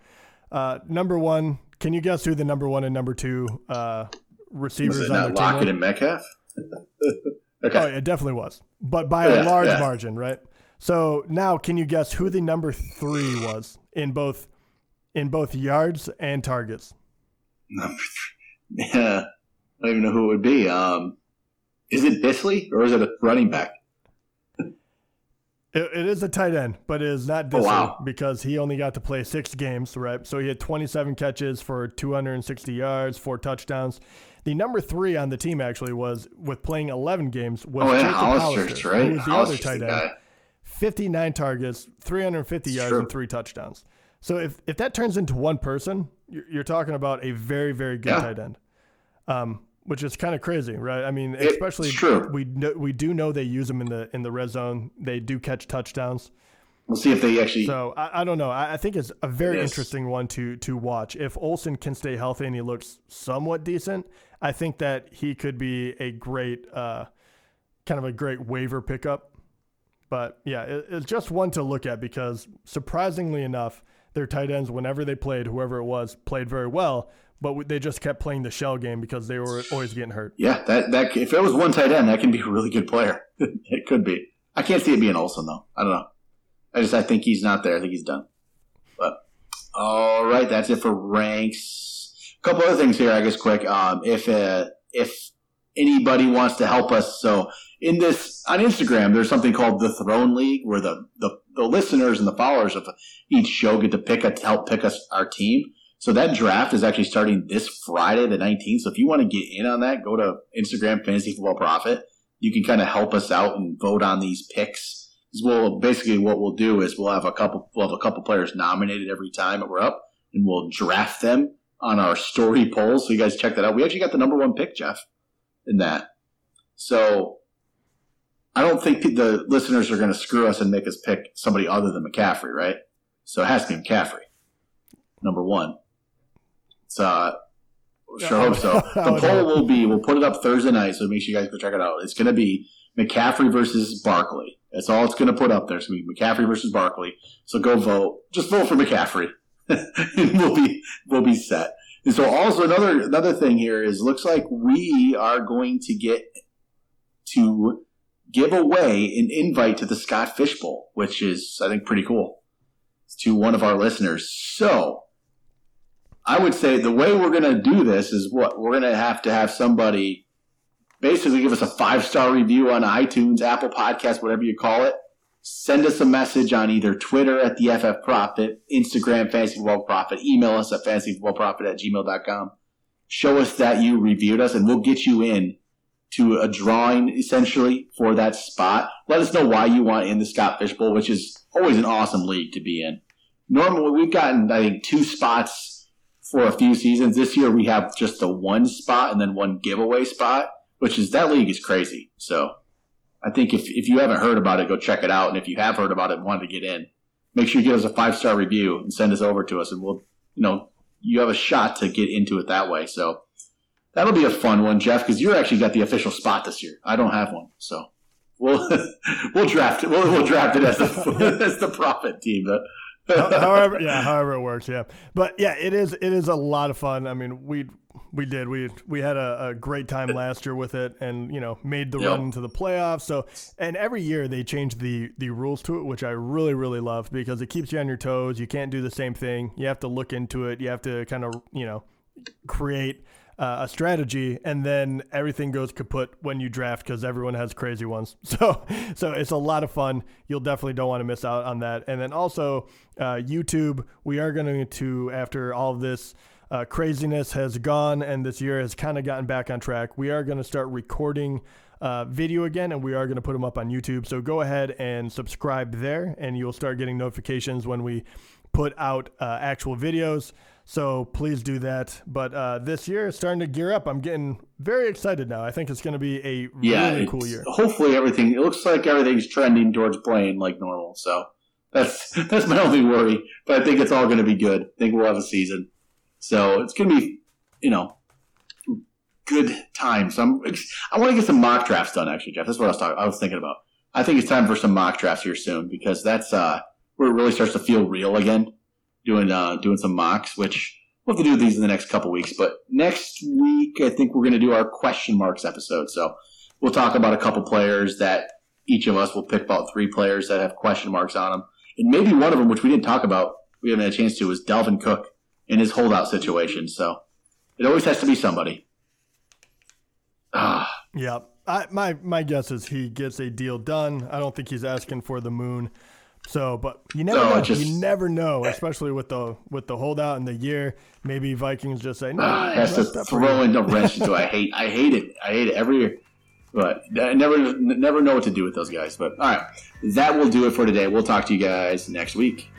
Uh, number one, can you guess who the number one and number two uh, receivers was it on their Lockett team? and Metcalf. okay. Oh, it definitely was, but by a large yeah. margin, right? So now, can you guess who the number three was in both in both yards and targets? Number three. Yeah, I don't even know who it would be. Um, is it Dissly or is it a running back? It, it is a tight end, but it is not Dissly oh, wow. because he only got to play six games, right? So he had 27 catches for 260 yards, four touchdowns. The number three on the team actually was with playing 11 games was oh, yeah, Jacob Hollister's, right? who was the Hollister's other tight end. 59 targets, 350 it's yards, and three touchdowns. So if, if that turns into one person, you're, you're talking about a very, very good yeah. tight end, um, which is kind of crazy, right? I mean, especially we know, we do know they use them in the in the red zone. They do catch touchdowns. We'll see if they actually. So I, I don't know. I, I, think it's a very it interesting one to to watch. If Olsen can stay healthy and he looks somewhat decent, I think that he could be a great, uh, kind of a great waiver pickup but yeah, it, it's just one to look at because surprisingly enough, their tight ends, whenever they played, whoever it was, played very well. But they just kept playing the shell game because they were always getting hurt. Yeah, that that if it was one tight end, that can be a really good player. it could be. I can't see it being Olsen though. I don't know. I just I think he's not there. I think he's done. But all right, that's it for ranks. A couple other things here, I guess, quick. Um, if uh, if anybody wants to help us, so in this on Instagram, there's something called the Throne League, where the the, the listeners and the followers of each show get to pick a help pick us our team. So that draft is actually starting this Friday, the 19th. So if you want to get in on that, go to Instagram Fantasy Football Profit. You can kind of help us out and vote on these picks. Well, basically, what we'll do is we'll have a couple we'll have a couple players nominated every time that we're up, and we'll draft them on our story polls. So you guys check that out. We actually got the number one pick, Jeff, in that. So I don't think the listeners are going to screw us and make us pick somebody other than McCaffrey, right? So it has to be McCaffrey, number one. So uh, sure hope so. The poll will be we'll put it up Thursday night, so make sure you guys go check it out. It's going to be McCaffrey versus Barkley. That's all it's going to put up there. It's going to be McCaffrey versus Barkley. So go vote. Just vote for McCaffrey. we'll be we'll be set. And so also another another thing here is looks like we are going to get to give away an invite to the Scott Fish Bowl, which is I think pretty cool to one of our listeners. So I would say the way we're going to do this is what we're going to have to have somebody basically give us a five star review on iTunes, Apple Podcast, whatever you call it send us a message on either Twitter at the FF Profit, Instagram Fantasy Football Profit, email us at fantasyfootballprofit at gmail.com. Show us that you reviewed us and we'll get you in to a drawing essentially for that spot. Let us know why you want in the Scott Fish Bowl, which is always an awesome league to be in. Normally we've gotten, I think, two spots for a few seasons. This year we have just the one spot and then one giveaway spot, which is that league is crazy. So I think if, if you haven't heard about it, go check it out. And if you have heard about it and wanted to get in, make sure you give us a five star review and send us over to us, and we'll, you know, you have a shot to get into it that way. So that'll be a fun one, Jeff, because you're actually got the official spot this year. I don't have one, so we'll we'll draft it. We'll, we'll draft it as the as the profit team. But however, yeah, however it works, yeah. But yeah, it is it is a lot of fun. I mean, we we did. We we had a, a, great time last year with it, and you know made the yep. run into the playoffs. So, and every year they change the the rules to it, which I really really love because it keeps you on your toes. You can't do the same thing. You have to look into it. You have to kind of you know create uh, a strategy, and then everything goes kaput when you draft because everyone has crazy ones. So, so it's a lot of fun. You'll definitely don't want to miss out on that. And then also, uh, YouTube. We are going to after all of this uh, craziness has gone and this year has kind of gotten back on track, we are going to start recording uh, video again and we are going to put them up on YouTube. So go ahead and subscribe there and you'll start getting notifications when we put out uh, actual videos. So please do that. But uh, this year is starting to gear up. I'm getting very excited now. I think it's going to be a yeah, really cool year. Hopefully, everything. It looks like everything's trending towards playing like normal. So that's that's my only worry. But I think it's all going to be good. I think we'll have a season. So it's going to be, you know, good time. So I'm, I want to get some mock drafts done. Actually, Jeff, that's what I was talking. I was thinking about. I think it's time for some mock drafts here soon because that's uh, where it really starts to feel real again. Doing uh, doing some mocks, which we'll have to do these in the next couple weeks. But next week, I think we're going to do our question marks episode. So we'll talk about a couple players that each of us will pick about three players that have question marks on them, and maybe one of them, which we didn't talk about, we haven't had a chance to, is Dalvin Cook in his holdout situation. So it always has to be somebody. Ah. Yeah. I, my my guess is he gets a deal done. I don't think he's asking for the moon. So, but you never no, know. Just, you never know, especially with the with the holdout in the year. Maybe Vikings just say no. Uh, has to throw in the wrench into. I hate. I hate it. I hate it every year. But I never never know what to do with those guys. But all right, that will do it for today. We'll talk to you guys next week.